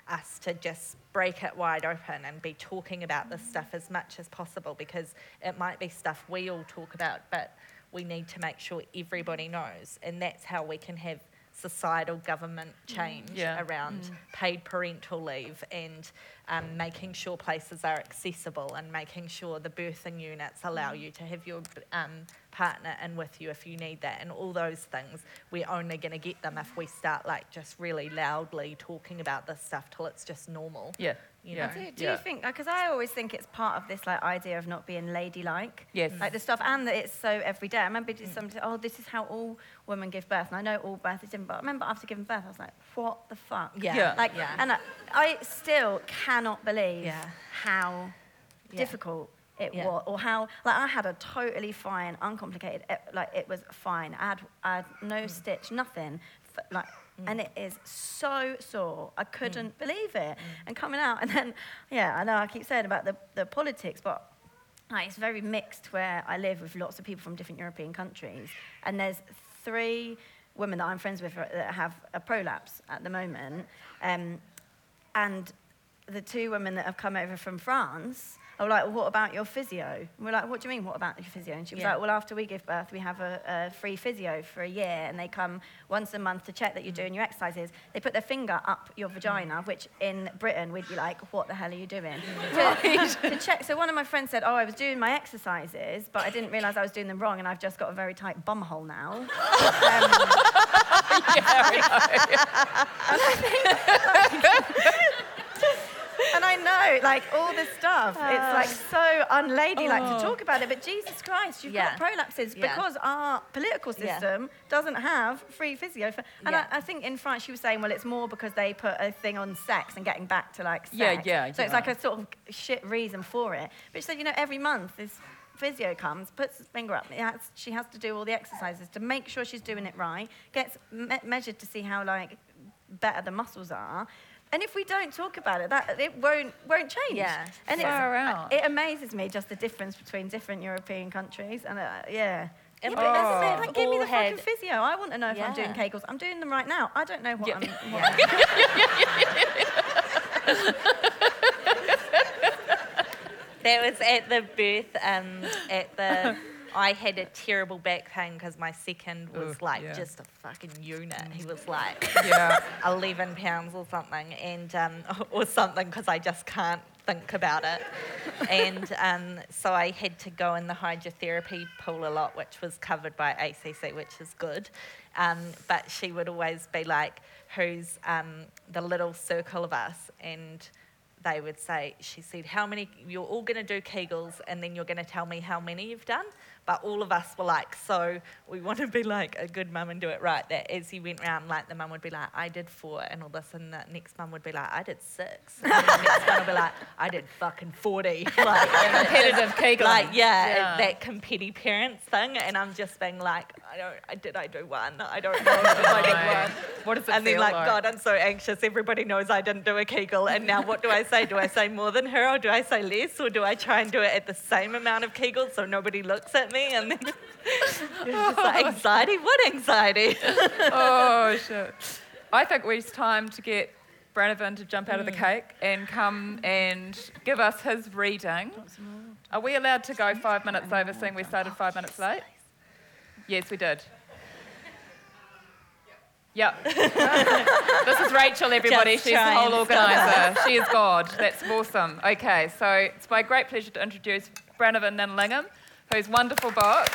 us to just break it wide open and be talking about this mm. stuff as much as possible because it might be stuff we all talk about, but we need to make sure everybody knows. And that's how we can have societal government change Yeah. around paid parental leave and um, making sure places are accessible and making sure the birthing units allow you to have your um, partner in with you if you need that and all those things. We're only going to get them if we start like just really loudly talking about this stuff till it's just normal. Yeah. You yeah. know. Do, do yeah. you think? Because I always think it's part of this like idea of not being ladylike. Yes. Like the stuff, and that it's so everyday. I remember just somebody said, "Oh, this is how all women give birth," and I know all birth is different. But I remember after giving birth, I was like, "What the fuck?" Yeah. Yeah. Like, Yeah. and I, I still cannot believe Yeah. how Yeah. difficult it Yeah. was, or how like I had a totally fine, uncomplicated, it, like it was fine. I had, I had no Mm. stitch, nothing, f- like. And it is so sore. I Mm. couldn't believe it. And coming out, and then, yeah, I know I keep saying about the, the politics, but like, it's very mixed where I live with lots of people from different European countries. And there's three women that I'm friends with that have a prolapse at the moment. Um, and the two women that have come over from France are like, well, what about your physio? And we're like, what do you mean, what about your physio? And she was Yeah. like, well, after we give birth, we have a, a free physio for a year, and they come once a month to check that you're mm-hmm. doing your exercises. They put their finger up your mm-hmm. vagina, which in Britain we'd be like, what the hell are you doing? Mm-hmm. to, to check. So one of my friends said, oh, I was doing my exercises, but I didn't realise I was doing them wrong, and I've just got a very tight bum hole now. Um, And I know, like, all this stuff, it's like uh, so unladylike Oh. to talk about it, but Jesus Christ, you've Yeah. got prolapses Yeah. because our political Yeah. system doesn't have free physio. For, and Yeah. I, I think in France, she was saying, well, it's more because they put a thing on sex and getting back to like sex. Yeah, yeah, So it's like a sort of shit reason for it. But she said, you know, every month this physio comes, puts his finger up, has, she has to do all the exercises to make sure she's doing it right, gets me- measured to see how like better the muscles are. And if we don't talk about it, that it won't won't change. Yeah. And Far it's, out. it amazes me just the difference between different European countries. And uh, yeah. Yeah, but that's Oh. it. Like, give me the fucking had- physio. I want to know if I'm doing Yeah. Kegels. I'm doing them right now. I don't know what Yeah. I'm. What That was at the birth, um, at the. I had a terrible back pain because my second was Ugh, like yeah. just a fucking unit. He was like Yeah. 11 pounds or something, and um, or something because I just can't think about it. and um, so I had to go in the hydrotherapy pool a lot, which was covered by ACC, which is good. Um, but she would always be like, who's um, the little circle of us? And they would say, she said, how many, you're all going to do Kegels and then you're going to tell me how many you've done. But all of us were like, so we want to be like a good mum and do it right. That as he went round, like the mum would be like, I did four, and all this, and the next mum would be like, I did six. And the next one would be like, I did fucking 40. Like, competitive kegel. Like, yeah, yeah, that competitive parents thing. And I'm just being like, I don't, I did I do one? I don't know if I did one. What does it and then like, like? God, I'm so anxious. Everybody knows I didn't do a Kegel. And now what do I say? Do I say more than her or do I say less? Or do I try and do it at the same amount of Kegels so nobody looks at me? And then it's like, anxiety? What anxiety? oh, shit. I think it's time to get Brannavan to jump out of the mm. cake and come and give us his reading. Are we allowed to go five minutes over, seeing we started five minutes late? Yes, we did. Yep. this is Rachel, everybody. Just She's the whole organiser. She is God. That's awesome. Okay, so it's my great pleasure to introduce Brannavan Gnanalingam, whose wonderful book.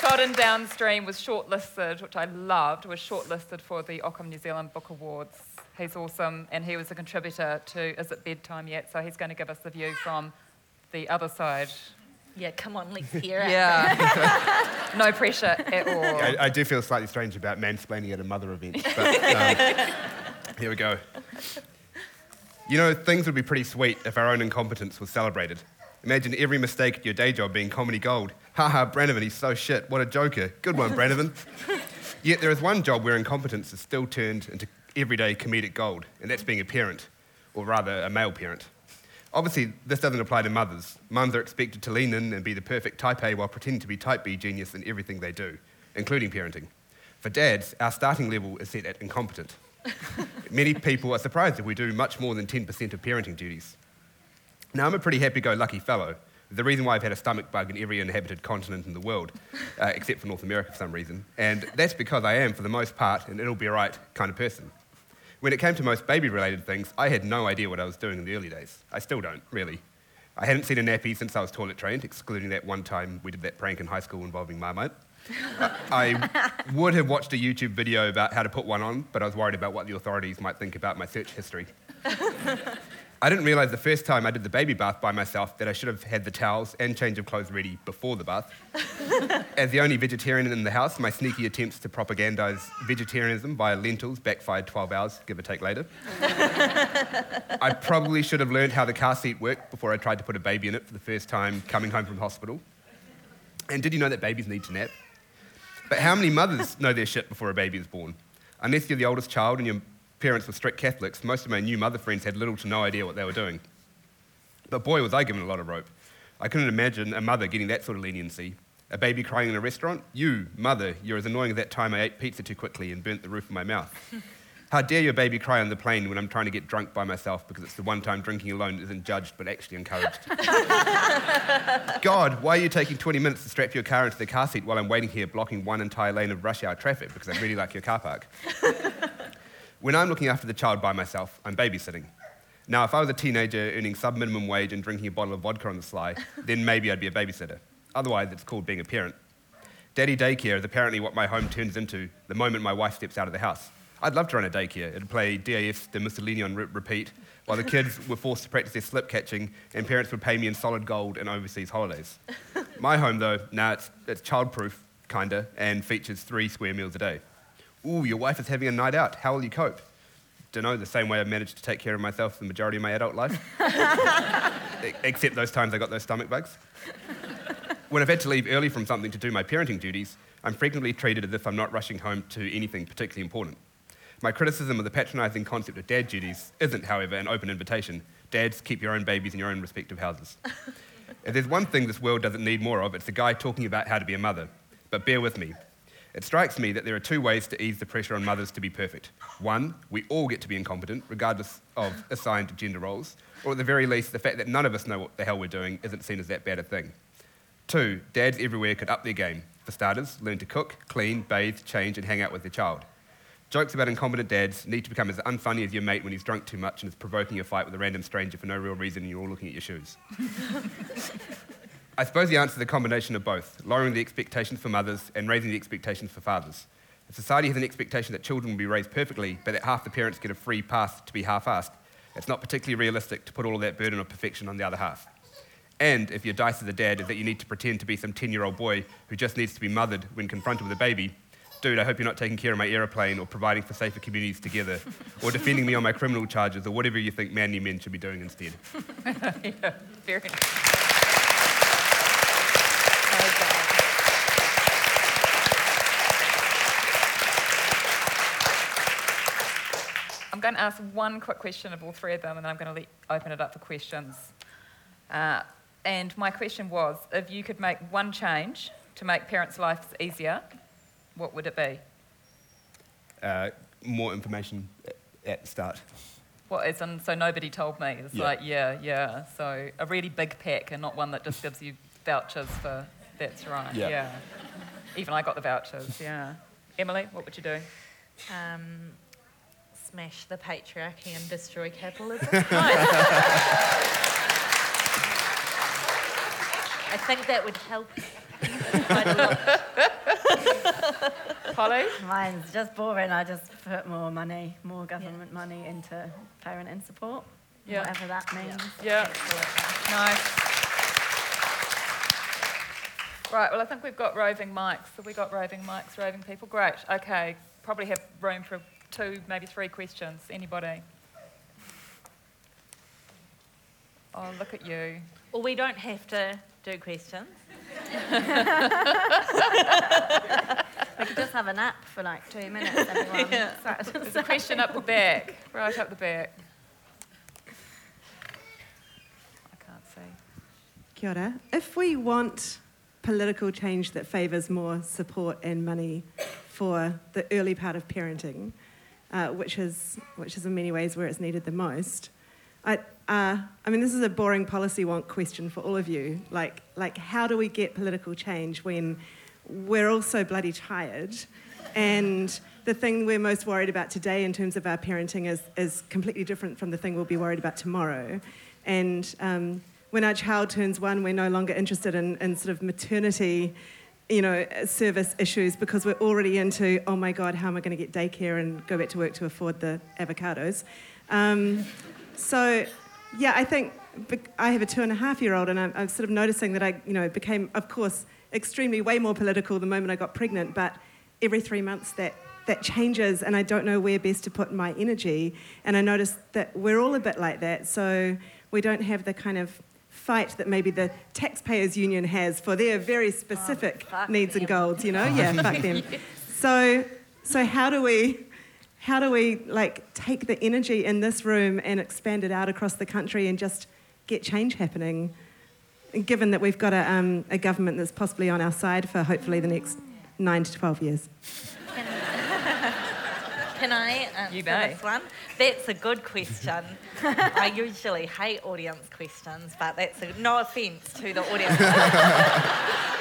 Sodden Downstream was shortlisted, which I loved, was shortlisted for the Ockham New Zealand Book Awards. He's awesome, and he was a contributor to Is It Bedtime Yet? So he's going to give us the view from the other side. Yeah, come on, let's hear it. Yeah. no pressure at all. I, I do feel slightly strange about mansplaining at a mother event, but um, here we go. You know, things would be pretty sweet if our own incompetence was celebrated. Imagine every mistake at your day job being comedy gold. Haha, Brannavan, he's so shit. What a joker. Good one, Brannavan. Yet there is one job where incompetence is still turned into everyday comedic gold, and that's being a parent, or rather, a male parent. Obviously, this doesn't apply to mothers. Mums are expected to lean in and be the perfect type A while pretending to be type B genius in everything they do, including parenting. For dads, our starting level is set at incompetent. Many people are surprised if we do much more than 10% of parenting duties. Now, I'm a pretty happy go lucky fellow. The reason why I've had a stomach bug in every inhabited continent in the world, uh, except for North America for some reason. And that's because I am, for the most part, an it'll be alright kind of person. When it came to most baby related things, I had no idea what I was doing in the early days. I still don't, really. I hadn't seen a nappy since I was toilet trained, excluding that one time we did that prank in high school involving Marmite. I would have watched a YouTube video about how to put one on, but I was worried about what the authorities might think about my search history. I didn't realise the first time I did the baby bath by myself that I should have had the towels and change of clothes ready before the bath. As the only vegetarian in the house, my sneaky attempts to propagandise vegetarianism via lentils backfired 12 hours, give or take later. I probably should have learned how the car seat worked before I tried to put a baby in it for the first time coming home from hospital. And did you know that babies need to nap? But how many mothers know their shit before a baby is born? Unless you're the oldest child and your parents were strict Catholics, most of my new mother friends had little to no idea what they were doing. But boy, was I given a lot of rope. I couldn't imagine a mother getting that sort of leniency. A baby crying in a restaurant? You, mother, you're as annoying as that time I ate pizza too quickly and burnt the roof of my mouth. How dare your baby cry on the plane when I'm trying to get drunk by myself because it's the one time drinking alone isn't judged but actually encouraged? God, why are you taking 20 minutes to strap your car into the car seat while I'm waiting here blocking one entire lane of rush hour traffic because I really like your car park? when I'm looking after the child by myself, I'm babysitting. Now, if I was a teenager earning sub minimum wage and drinking a bottle of vodka on the sly, then maybe I'd be a babysitter. Otherwise, it's called being a parent. Daddy daycare is apparently what my home turns into the moment my wife steps out of the house. I'd love to run a daycare. It'd play DAF's Der Mussolini on repeat while the kids were forced to practice their slip catching and parents would pay me in solid gold and overseas holidays. My home, though, now it's, it's childproof, kinda, and features three square meals a day. Ooh, your wife is having a night out. How will you cope? Dunno, the same way I've managed to take care of myself the majority of my adult life. Except those times I got those stomach bugs. When I've had to leave early from something to do my parenting duties, I'm frequently treated as if I'm not rushing home to anything particularly important. My criticism of the patronising concept of dad duties isn't, however, an open invitation. Dads, keep your own babies in your own respective houses. if there's one thing this world doesn't need more of, it's a guy talking about how to be a mother. But bear with me. It strikes me that there are two ways to ease the pressure on mothers to be perfect. One, we all get to be incompetent, regardless of assigned gender roles, or at the very least, the fact that none of us know what the hell we're doing isn't seen as that bad a thing. Two, dads everywhere could up their game. For starters, learn to cook, clean, bathe, change, and hang out with their child. Jokes about incompetent dads need to become as unfunny as your mate when he's drunk too much and is provoking a fight with a random stranger for no real reason and you're all looking at your shoes. I suppose the answer is a combination of both, lowering the expectations for mothers and raising the expectations for fathers. If society has an expectation that children will be raised perfectly, but that half the parents get a free pass to be half-assed, it's not particularly realistic to put all of that burden of perfection on the other half. And if your dice as a dad is that you need to pretend to be some 10-year-old boy who just needs to be mothered when confronted with a baby, dude, I hope you're not taking care of my aeroplane or providing for safer communities together or defending me on my criminal charges or whatever you think manly men should be doing instead. yeah, very. I'm going to ask one quick question of all three of them, and then I'm going to open it up for questions. Uh, and my question was if you could make one change to make parents' lives easier, what would it be? Uh, more information at the start. What is in, so nobody told me. It's Yeah. like, yeah, yeah. So a really big pack and not one that just gives you vouchers for, that's right, Yeah. yeah. Even I got the vouchers, yeah. Emily, what would you do? Um, smash the patriarchy and destroy capitalism. I think that would help quite. Polly? Mine's just boring. I just put more money, more government money into parenting support, Yeah. whatever that means. Yeah. Nice. Right, well, I think we've got roving mics. Have we got roving mics, roving people? Great, okay. Probably have room for two, maybe three questions. Anybody? Oh, look at you. Well, we don't have to do questions. We could just have a nap for like two minutes, everyone. There's a question up the back, right up the back. I can't see. Kia ora. If we want political change that favours more support and money for the early part of parenting, uh, which, is, which is in many ways where it's needed the most, I, uh, I mean, this is a boring policy wonk question for all of you. Like, like, how do we get political change when we're all so bloody tired and the thing we're most worried about today in terms of our parenting is, is completely different from the thing we'll be worried about tomorrow. And um, when our child turns one, we're no longer interested in, in sort of maternity, you know, service issues because we're already into, oh my God, how am I going to get daycare and go back to work to afford the avocados? Um, so, yeah, I think I have a two and a half year old, and I'm, I'm sort of noticing that I, you know, became, of course, extremely way more political the moment I got pregnant, but every three months that that changes and I don't know where best to put my energy. And I noticed that we're all a bit like that. So we don't have the kind of fight that maybe the taxpayers union has for their very specific oh, fuck needs and goals, you know? Yeah, fuck them. So so how do we how do we like take the energy in this room and expand it out across the country and just get change happening? Given that we've got a, um, a government that's possibly on our side for hopefully the next nine to 12 years. Can I answer You may. this one? That's a good question. I usually hate audience questions, but that's a, no offence to the audience.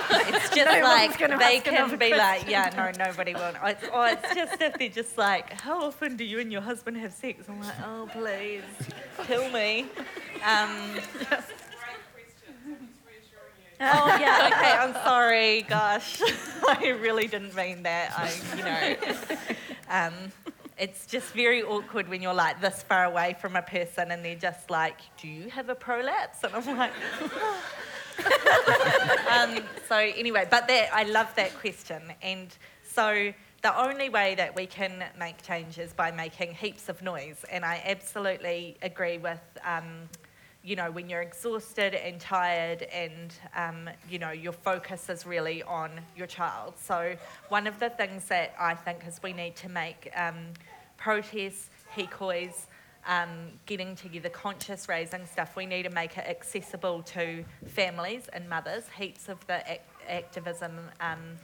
it's just No like gonna they ask can be like, yeah, no, nobody will. Oh, It's, or it's just if they're just like, how often do you and your husband have sex? I'm like, oh please, kill me. Um, Oh yeah, okay. I'm sorry. Gosh, I really didn't mean that. I, you know, um, it's just very awkward when you're like this far away from a person and they're just like, "Do you have a prolapse?" And I'm like. um, so anyway, but that I love that question, and so the only way that we can make change is by making heaps of noise, and I absolutely agree with. Um, you know, when you're exhausted and tired, and um, you know your focus is really on your child. So one of the things that I think is we need to make um, protests, hīkois, um, getting together, conscious raising stuff. We need to make it accessible to families and mothers. Heaps of the ac- activism. Um,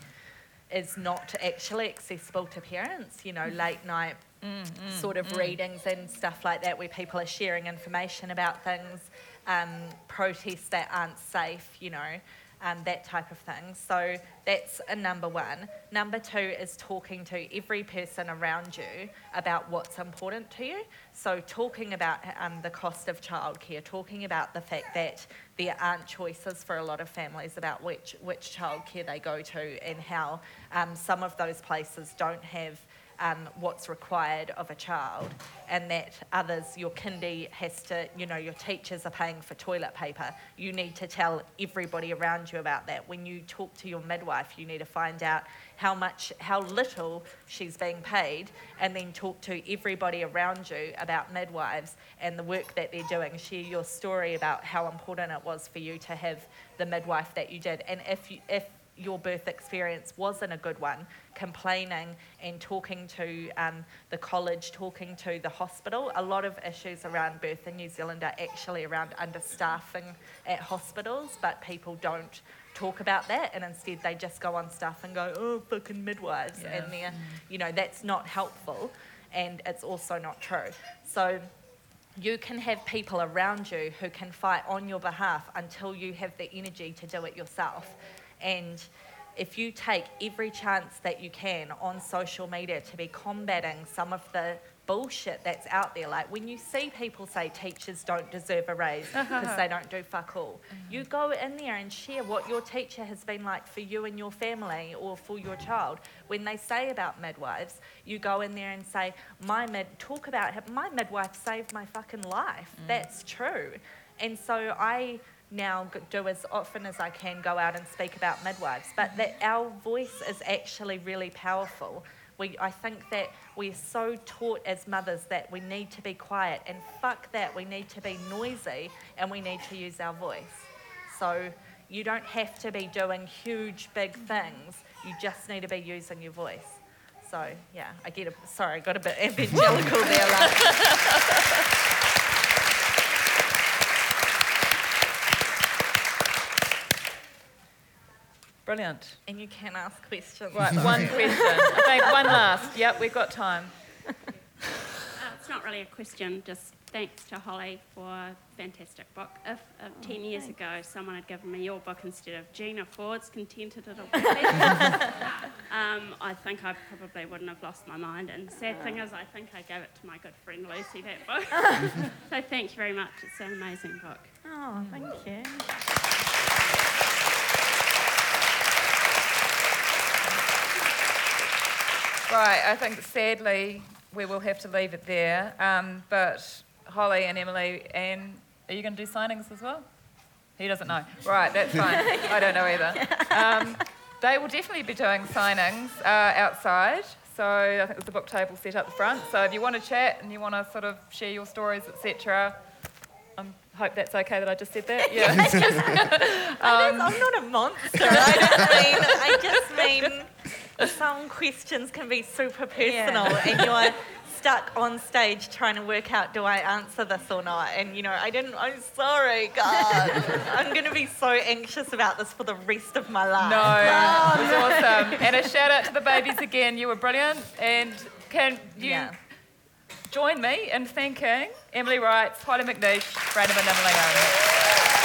is not actually accessible to parents, you know, late night sort of readings and stuff like that where people are sharing information about things, um, protests that aren't safe, you know. um, that type of thing. So that's a number one. Number two is talking to every person around you about what's important to you. So talking about um, the cost of childcare, talking about the fact that there aren't choices for a lot of families about which which childcare they go to and how um, some of those places don't have um, what's required of a child, and that others, your kindy has to, you know, your teachers are paying for toilet paper. You need to tell everybody around you about that. When you talk to your midwife, you need to find out how much, how little she's being paid, and then talk to everybody around you about midwives and the work that they're doing. Share your story about how important it was for you to have the midwife that you did, and if you, if your birth experience wasn't a good one, complaining and talking to um, the college, talking to the hospital. A lot of issues around birth in New Zealand are actually around understaffing at hospitals, but people don't talk about that and instead they just go on stuff and go, oh, fucking midwives. Yeah. And they're, you know, that's not helpful and it's also not true. So you can have people around you who can fight on your behalf until you have the energy to do it yourself. And if you take every chance that you can on social media to be combating some of the bullshit that's out there, like when you see people say teachers don't deserve a raise because they don't do fuck all, you go in there and share what your teacher has been like for you and your family or for your child. When they say about midwives, you go in there and say, my mid, talk about my midwife saved my fucking life. Mm. That's true. And so I now do as often as I can go out and speak about midwives, but that our voice is actually really powerful. We, I think that we're so taught as mothers that we need to be quiet, and fuck that, we need to be noisy and we need to use our voice. So you don't have to be doing huge, big things, you just need to be using your voice. So, yeah, I get a, sorry, I got a bit evangelical there. Like, Brilliant. and you can ask questions. Right, one question. I think one last. Yep, we've got time. Uh, it's not really a question, just thanks to Hollie for a fantastic book. If uh, 10 years ago someone had given me your book instead of Gina Ford's Contented Little Piggy, um, I think I probably wouldn't have lost my mind. And the sad thing is, I think I gave it to my good friend Lucy, that book. so thank you very much. It's an amazing book. Oh, thank you. Right, I think sadly we will have to leave it there. Um, but Hollie and Emily, and are you going to do signings as well? He doesn't know. Right, that's fine. I don't know either. Um, they will definitely be doing signings uh, outside. So I think there's a book table set up the front. So if you want to chat and you want to sort of share your stories, etc., I hope that's okay that I just said that. Yeah. I don't- I'm not a monster. I don't mean. I just mean some questions can be super personal, and you're stuck on stage trying to work out do I answer this or not. And you know, I didn't. I'm sorry, God. I'm going to be so anxious about this for the rest of my life. No, it was awesome. And a shout out to the babies again. You were brilliant. And can you Yeah. join me in thanking Emily Writes, Hollie McNish, Brandon Manamalinga.